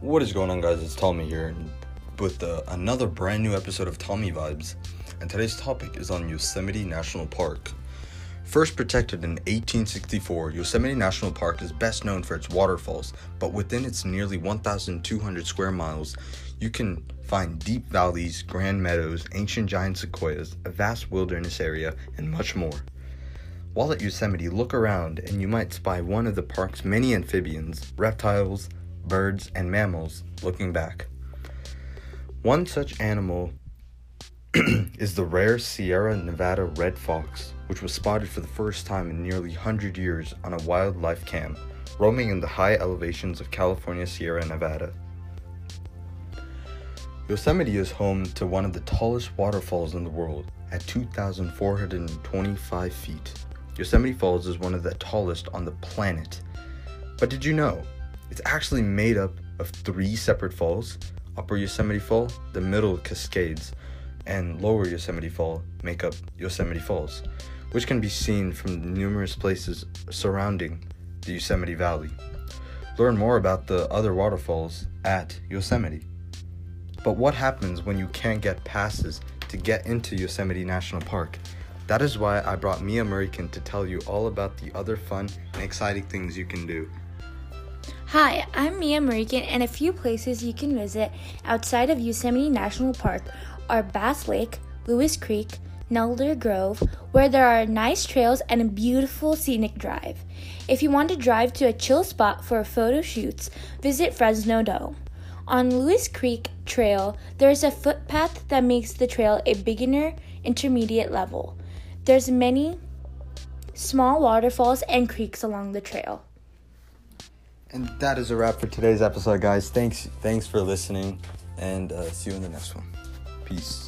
What is going on, guys? It's Tommy here with uh, another brand new episode of Tommy Vibes. And today's topic is on Yosemite National Park. First protected in 1864, Yosemite National Park is best known for its waterfalls, but within its nearly 1,200 square miles, you can find deep valleys, grand meadows, ancient giant sequoias, a vast wilderness area, and much more. While at Yosemite, look around and you might spy one of the park's many amphibians, reptiles, birds, and mammals looking back. One such animal is the rare Sierra Nevada red fox, which was spotted for the first time in nearly 100 years on a wildlife cam, roaming in the high elevations of California Sierra Nevada. Yosemite is home to one of the tallest waterfalls in the world at 2,425 feet. Yosemite Falls is one of the tallest on the planet. But did you know it's actually made up of three separate falls. Upper Yosemite Fall, the Middle Cascades, and Lower Yosemite Fall make up Yosemite Falls, which can be seen from numerous places surrounding the Yosemite Valley. Learn more about the other waterfalls at Yosemite. But what happens when you can't get passes to get into Yosemite National Park? That is why I brought Mia Murican to tell you all about the other fun and exciting things you can do. Hi, I'm Mia Marican, and a few places you can visit outside of Yosemite National Park are Bass Lake, Lewis Creek, Nelder Grove, where there are nice trails and a beautiful scenic drive. If you want to drive to a chill spot for photo shoots, visit Fresno Dome. On Lewis Creek Trail, there is a footpath that makes the trail a beginner intermediate level. There's many small waterfalls and creeks along the trail. And that is a wrap for today's episode, guys. Thanks, thanks for listening, and uh, see you in the next one. Peace.